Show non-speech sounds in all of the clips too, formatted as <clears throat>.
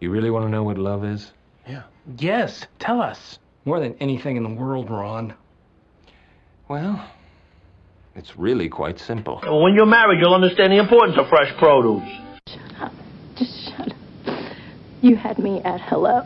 You really want to know what love is? Yeah. Yes, tell us. More than anything in the world, Ron. Well, it's really quite simple. When you're married, you'll understand the importance of fresh produce. Shut up. Just shut up. You had me at hello.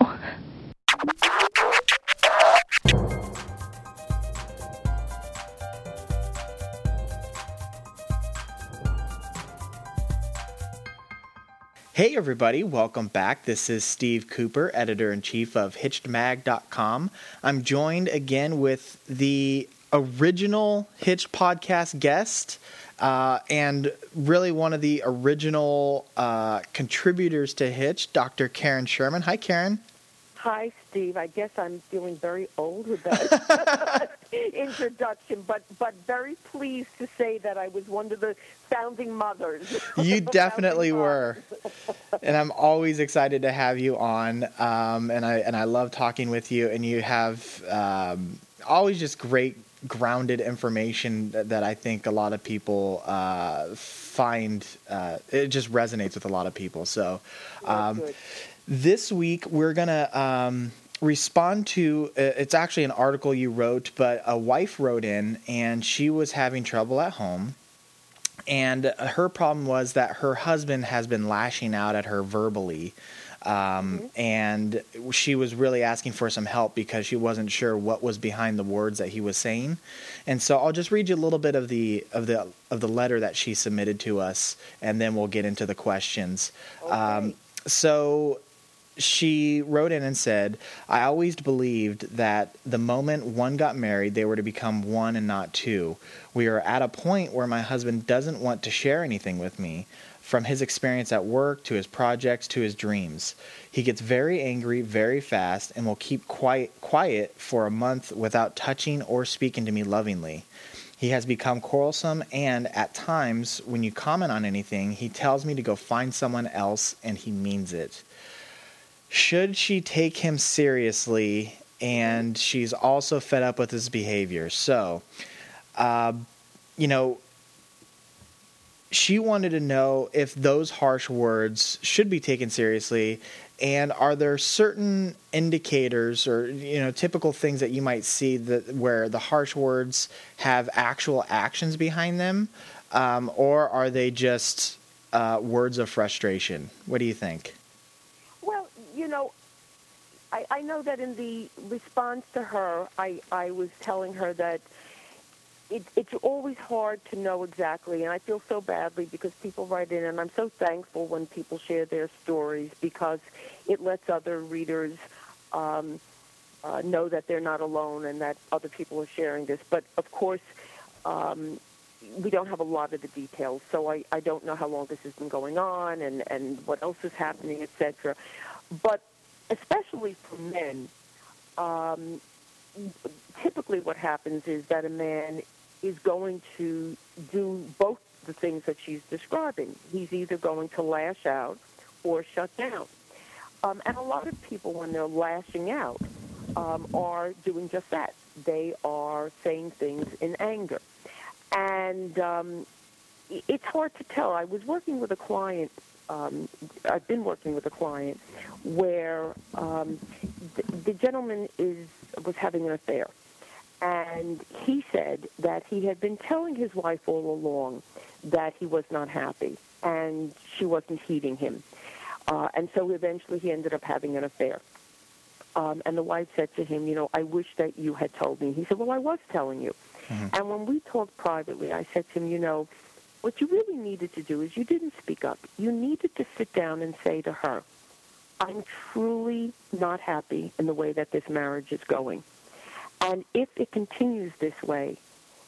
Hey, everybody, welcome back. This is Steve Cooper, editor in chief of HitchedMag.com. I'm joined again with the original Hitch podcast guest uh, and really one of the original uh, contributors to Hitch, Dr. Karen Sherman. Hi, Karen. Hi, Steve. I guess I'm feeling very old with that <laughs> introduction, but but very pleased to say that I was one of the founding mothers. You <laughs> definitely were, and I'm always excited to have you on. Um, and I and I love talking with you, and you have um, always just great grounded information that, that, I think a lot of people uh, find uh, it just resonates with a lot of people. So. Um, this week, we're going to um, respond to uh, it's actually an article you wrote, but a wife wrote in and she was having trouble at home. And her problem was that her husband has been lashing out at her verbally. Um, mm-hmm. and she was really asking for some help because she wasn't sure what was behind the words that he was saying. And so I'll just read you a little bit of the of the of the letter that she submitted to us, and then we'll get into the questions. Okay. Um, so she wrote in and said, I always believed that the moment one got married, they were to become one and not two. We are at a point where my husband doesn't want to share anything with me, from his experience at work to his projects to his dreams. He gets very angry very fast and will keep quiet, quiet for a month without touching or speaking to me lovingly. He has become quarrelsome, and at times, when you comment on anything, he tells me to go find someone else, and he means it should she take him seriously? And she's also fed up with his behavior. So, uh, you know, she wanted to know if those harsh words should be taken seriously and are there certain indicators or you know typical things that you might see that where the harsh words have actual actions behind them um, or are they just uh, words of frustration what do you think you know, I, I know that in the response to her, I, I was telling her that it, it's always hard to know exactly, and I feel so badly because people write in, and I'm so thankful when people share their stories because it lets other readers um, uh, know that they're not alone and that other people are sharing this. But of course, um, we don't have a lot of the details, so I, I don't know how long this has been going on and, and what else is happening, etc. But especially for men, um, typically what happens is that a man is going to do both the things that she's describing. He's either going to lash out or shut down. Um, and a lot of people, when they're lashing out, um, are doing just that. They are saying things in anger. And um, it's hard to tell. I was working with a client um, I've been working with a client where um, the, the gentleman is was having an affair, and he said that he had been telling his wife all along that he was not happy, and she wasn't heeding him, uh, and so eventually he ended up having an affair. Um, and the wife said to him, "You know, I wish that you had told me." He said, "Well, I was telling you." Mm-hmm. And when we talked privately, I said to him, "You know." What you really needed to do is you didn't speak up. You needed to sit down and say to her, I'm truly not happy in the way that this marriage is going. And if it continues this way,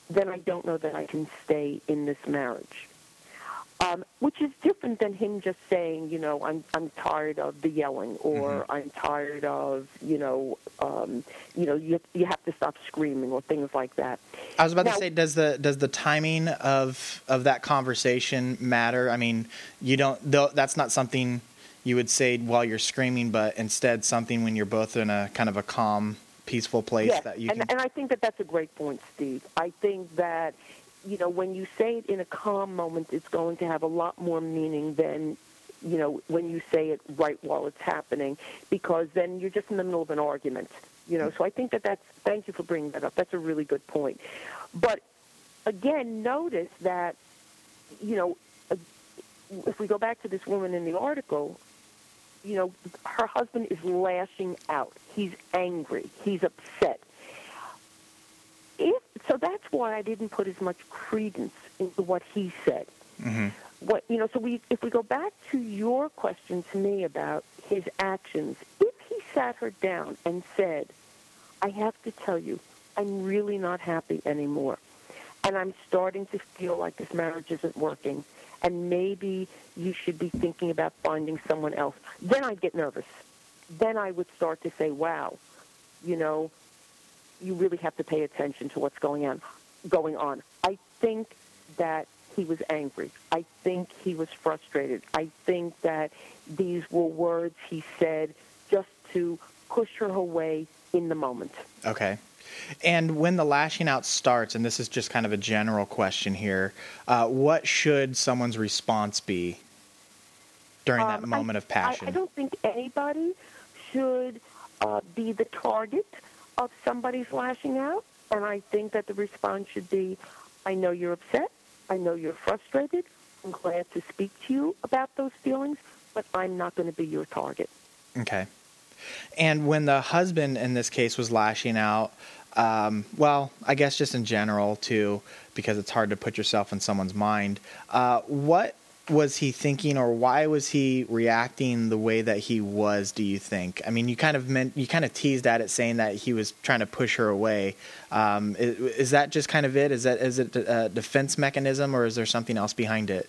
then I don't know that I can stay in this marriage um, which is different than him just saying, you know, I'm I'm tired of the yelling, or mm-hmm. I'm tired of, you know, um, you know, you you have to stop screaming, or things like that. I was about now, to say, does the does the timing of of that conversation matter? I mean, you don't. That's not something you would say while you're screaming, but instead something when you're both in a kind of a calm, peaceful place yes, that you and. And I think that that's a great point, Steve. I think that you know, when you say it in a calm moment, it's going to have a lot more meaning than you know, when you say it right while it's happening, because then you're just in the middle of an argument. You know, hmm. so I think that that's. Thank you for bringing that up. That's a really good point. But again, notice that, you know, if we go back to this woman in the article, you know, her husband is lashing out. He's angry. He's upset. So that's why I didn't put as much credence into what he said. hmm What you know, so we if we go back to your question to me about his actions, if he sat her down and said, "I have to tell you, I'm really not happy anymore, and I'm starting to feel like this marriage isn't working, and maybe you should be thinking about finding someone else," then I'd get nervous. Then I would start to say, "Wow, you know, you really have to pay attention to what's going on." Going on, I think that he was angry. I think he was frustrated. I think that these were words he said just to push her away in the moment. Okay. And when the lashing out starts, and this is just kind of a general question here, uh, what should someone's response be during that Um, moment I, of passion? I, I don't think anybody should uh, be the target of somebody's lashing out, and I think that the response should be, "I know you're upset. I know you're frustrated. I'm glad to speak to you about those feelings, but I'm not going to be your target." Okay. And when the husband in this case was lashing out, um, well, I guess just in general too, because it's hard to put yourself in someone's mind. Uh, what was he thinking, or why was he reacting the way that he was? Do you think? I mean, you kind of meant you kind of teased at it, saying that he was trying to push her away. Um, is, is that just kind of it? Is that is it a defense mechanism, or is there something else behind it?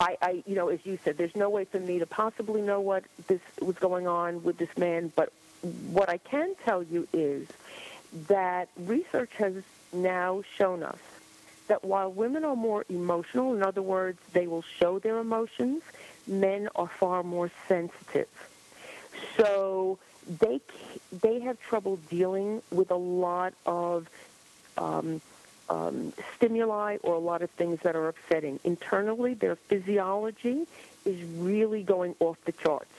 I, I, you know, as you said, there's no way for me to possibly know what this was going on with this man. But what I can tell you is that research has now shown us that while women are more emotional, in other words, they will show their emotions, men are far more sensitive. So they they have trouble dealing with a lot of um, um, stimuli or a lot of things that are upsetting. Internally, their physiology is really going off the charts.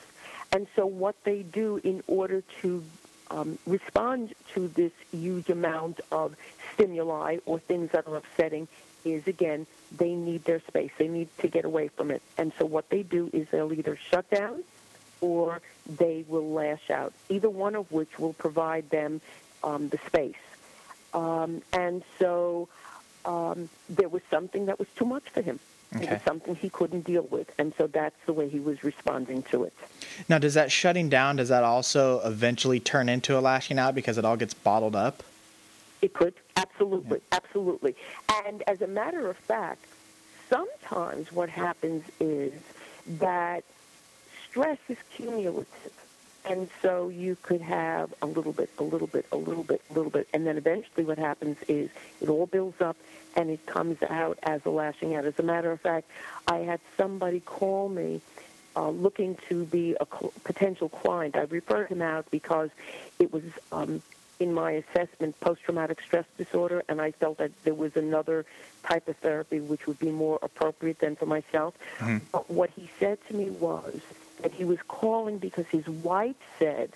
And so, what they do in order to um, respond to this huge amount of stimuli or things that are upsetting is, again, they need their space. They need to get away from it. And so, what they do is they'll either shut down or they will lash out, either one of which will provide them um, the space. Um, and so um, there was something that was too much for him. It was something he couldn't deal with, and so that's the way he was responding to it. Now, does that shutting down? Does that also eventually turn into a lashing out because it all gets bottled up? It could, absolutely, absolutely. And as a matter of fact, sometimes what happens is that stress is cumulative. And so you could have a little bit, a little bit, a little bit, a little bit, and then eventually what happens is it all builds up and it comes out as a lashing out. As a matter of fact, I had somebody call me uh, looking to be a cl- potential client. I referred him out because it was um, in my assessment post-traumatic stress disorder, and I felt that there was another type of therapy which would be more appropriate than for myself. But what he said to me was that he was calling because his wife said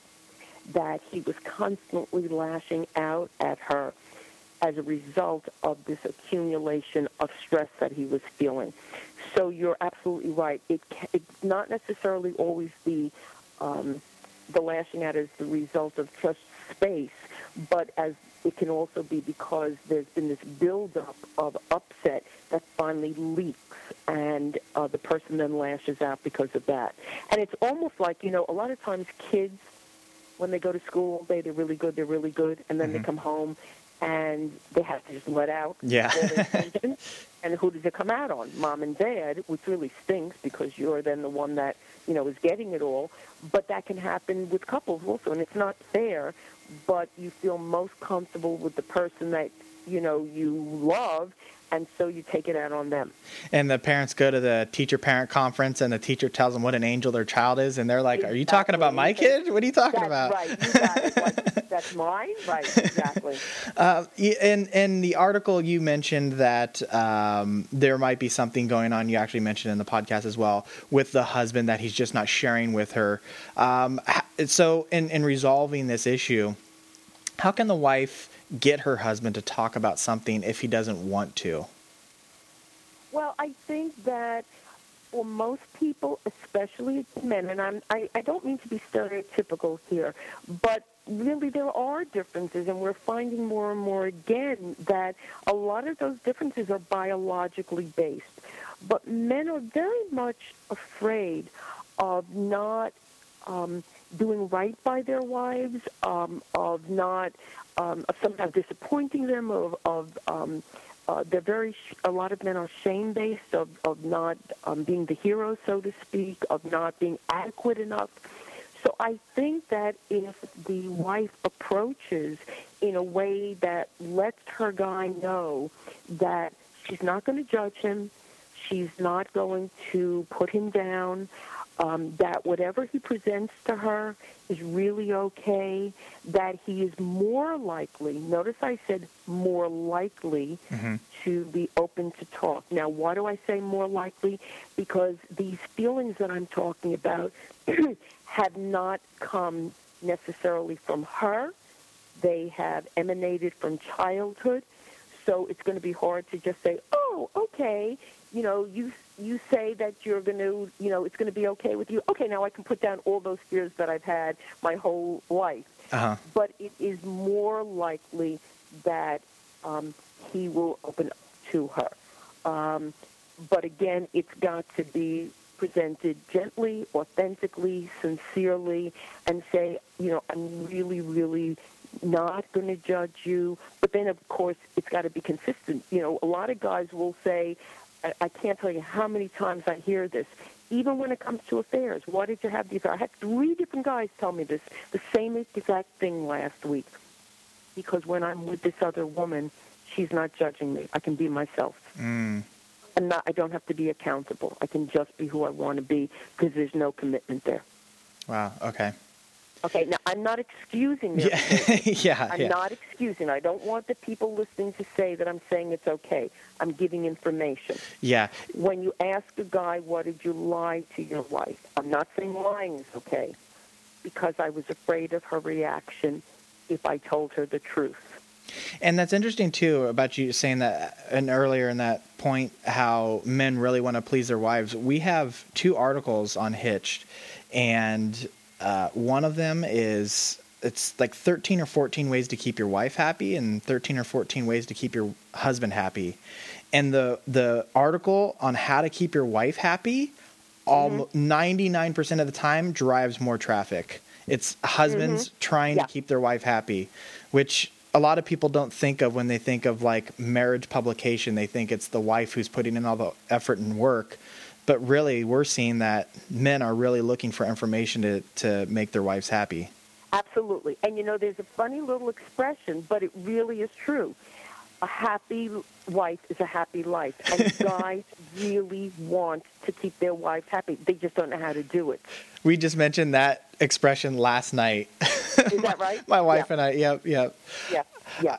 that he was constantly lashing out at her as a result of this accumulation of stress that he was feeling. So you're absolutely right. It it's not necessarily always the um, the lashing out as the result of just space, but as it can also be because there's been this buildup of upset that finally leaks, the person then lashes out because of that. And it's almost like you know, a lot of times kids when they go to school all day, they're really good, they're really good, and then they mm-hmm. come home and they have to just let out Yeah. all their <laughs> tension. and who does it come out on? Mom and dad, which really stinks because you're then the one that you know is getting it all. But that can happen with couples also, and it's not fair. But you feel most comfortable with the person that you know you love, and so you take it out on them. And the parents go to the teacher parent conference, and the teacher tells them what an angel their child is, and they're like, "Are you talking about my kid? What are you talking That's about?" right. Like, that's mine. Right. Exactly. <laughs> Uh, in in the article, you mentioned that um, there might be something going on. You actually mentioned in the podcast as well with the husband that he's just not sharing with her. Um, so, in in resolving this issue, how can the wife get her husband to talk about something if he doesn't want to? Well, I think that for most people, especially men, and I'm, I, I don't mean to be stereotypical here, but really there are differences, and we're finding more and more again that a lot of those differences are biologically based. But men are very much afraid of not um, doing right by their wives, um, of not um, of sometimes disappointing them, of, of um, uh, they're very a lot of men are shame based of, of not um, being the hero, so to speak, of not being adequate enough. So I think that if the wife approaches in a way that lets her guy know that she's not going to judge him, she's not going to put him down, um, that whatever he presents to her is really okay, that he is more likely, notice I said more likely to be open to talk. Now, why do I say more likely? Because these feelings that I'm talking about <clears throat> have not come necessarily from her. They have emanated from childhood. So it's going to be hard to just say, "Oh, okay, you know, you you say that you're going to, you know, it's going to be okay with you. Okay, now I can put down all those fears that I've had my whole life." Uh-huh. But it is more likely that um, he will open up to her. Um, but again, it's got to be presented gently, authentically, sincerely, and say, you know, I'm really, really not going to judge you. But then, of course, it's got to be consistent. You know, a lot of guys will say, I, I can't tell you how many times I hear this. Even when it comes to affairs, why did you have the affair? I had three different guys tell me this, the same exact thing last week. Because when I'm with this other woman, she's not judging me. I can be myself. Mm. I'm not. I don't have to be accountable. I can just be who I want to be because there's no commitment there. Wow. Okay. Okay. Now I'm not excusing their Yeah. <laughs> yeah. I'm yeah. not excusing. I don't want the people listening to say that I'm saying it's okay. I'm giving information. Yeah. When you ask a guy, "What did you lie to your wife?" I'm not saying lying is okay, because I was afraid of her reaction if I told her the truth. And that's interesting too about you saying that uh, and earlier in that point how men really want to please their wives. We have two articles on Hitched, and uh, one of them is it's like 13 or 14 ways to keep your wife happy and 13 or 14 ways to keep your husband happy. And the the article on how to keep your wife happy all 99% of the time drives more traffic. It's husbands trying Yeah. to keep their wife happy, which a lot of people don't think of when they think of like marriage publication. They think it's the wife who's putting in all the effort and work. But really, we're seeing that men are really looking for information to, to make their wives happy. Absolutely. And you know, there's a funny little expression, but it really is true. A happy wife is a happy life. <laughs> And guys really want to keep their wives happy. They just don't know how to do it. We just mentioned that expression last night. Is that <laughs> right? My wife Yeah. and I, yep, yep. Yeah, yeah.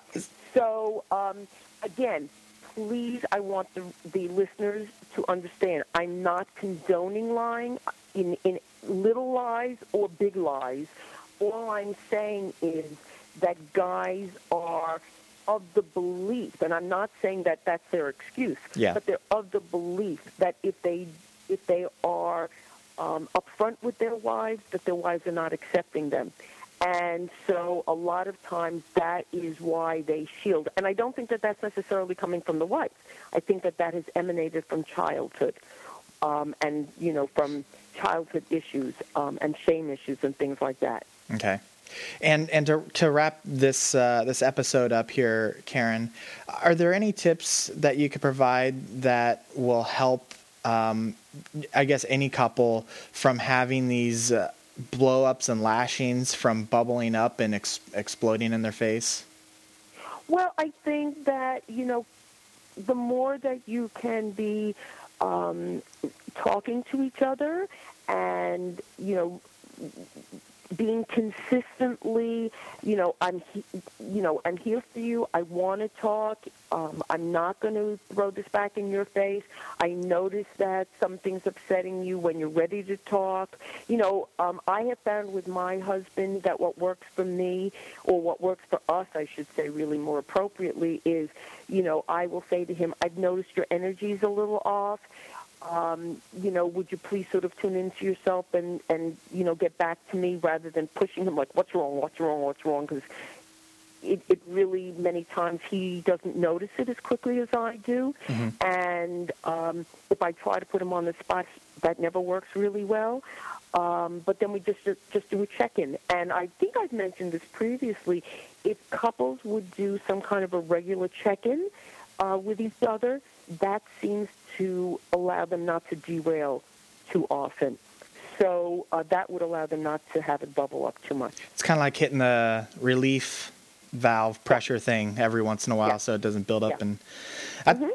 So, um, again, please, I want the, the listeners to understand I'm not condoning lying in, in little lies or big lies. All I'm saying is that guys are of the belief, and I'm not saying that that's their excuse, Yeah. but they're of the belief that if they if they are um, upfront with their wives, that their wives are not accepting them. And so a lot of times that is why they shield. And I don't think that that's necessarily coming from the wife. I think that that has emanated from childhood um, and, you know, from childhood issues um, and shame issues and things like that. Okay. And and to to wrap this uh, this episode up here, Karen, are there any tips that you could provide that will help? Um, I guess any couple from having these uh, blow ups and lashings from bubbling up and ex- exploding in their face. Well, I think that you know, the more that you can be um, talking to each other, and you know, being consistently, you know, I'm, he- you know, I'm here for you. I want to talk. Um, I'm not going to throw this back in your face. I notice that something's upsetting you when you're ready to talk. You know, um, I have found with my husband that what works for me, or what works for us, I should say, really more appropriately, is, you know, I will say to him, I've noticed your energy's a little off um, you know, would you please sort of tune into yourself and, and, you know, get back to me rather than pushing him like, what's wrong, what's wrong, what's wrong? Because it, it really, many times, he doesn't notice it as quickly as I do. And um, if I try to put him on the spot, that never works really well. Um, but then we just just do a check-in, and I think I've mentioned this previously. If couples would do some kind of a regular check-in uh, with each other, that seems to allow them not to derail too often. So uh, that would allow them not to have it bubble up too much. It's kind of like hitting the relief valve pressure thing every once in a while Yeah. so it doesn't build up Yeah. and I-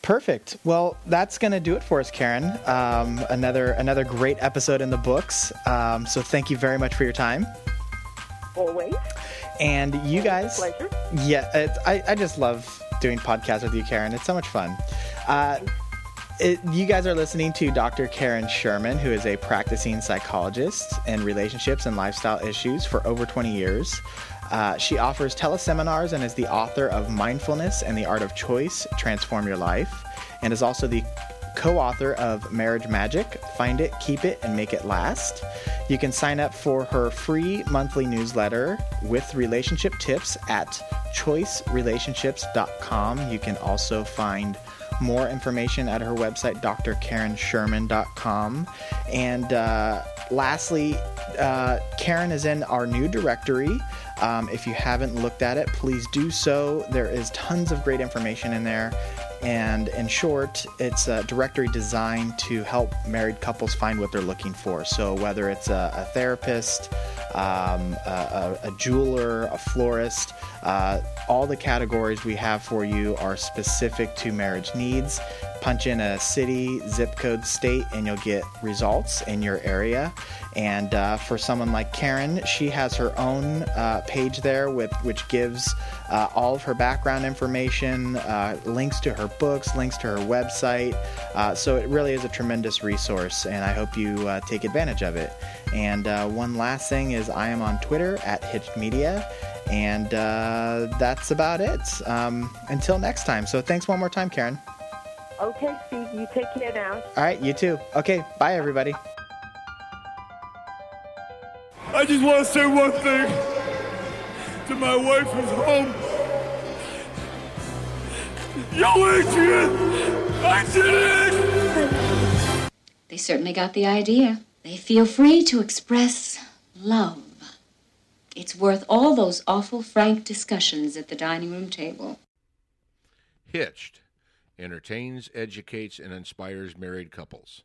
perfect well that's going to do it for us karen um, another another great episode in the books um, so thank you very much for your time Always. and you guys Pleasure. yeah I, I just love doing podcasts with you karen it's so much fun uh, it, you guys are listening to Dr. Karen Sherman, who is a practicing psychologist in relationships and lifestyle issues for over 20 years. Uh, she offers teleseminars and is the author of Mindfulness and the Art of Choice Transform Your Life, and is also the co author of Marriage Magic Find It, Keep It, and Make It Last. You can sign up for her free monthly newsletter with relationship tips at choicerelationships.com. You can also find more information at her website, drkarensherman.com. And uh, lastly, uh, Karen is in our new directory. Um, if you haven't looked at it, please do so. There is tons of great information in there. And in short, it's a directory designed to help married couples find what they're looking for. So, whether it's a, a therapist, um, a, a, jeweler, a florist, uh, all the categories we have for you are specific to marriage needs. Punch in a city, zip code, state, and you'll get results in your area. And uh, for someone like Karen, she has her own uh, page there with which gives uh, all of her background information, uh, links to her books, links to her website. Uh, so it really is a tremendous resource, and I hope you uh, take advantage of it. And uh, one last thing is, I am on Twitter at Hitched Media, and uh, that's about it. Um, until next time. So thanks one more time, Karen. Okay, Steve, you take care now. All right, you too. Okay, bye, everybody. I just want to say one thing to my wife who's home. Yo, Adrian! I did it! They certainly got the idea. They feel free to express love. It's worth all those awful frank discussions at the dining room table. Hitched entertains, educates, and inspires married couples.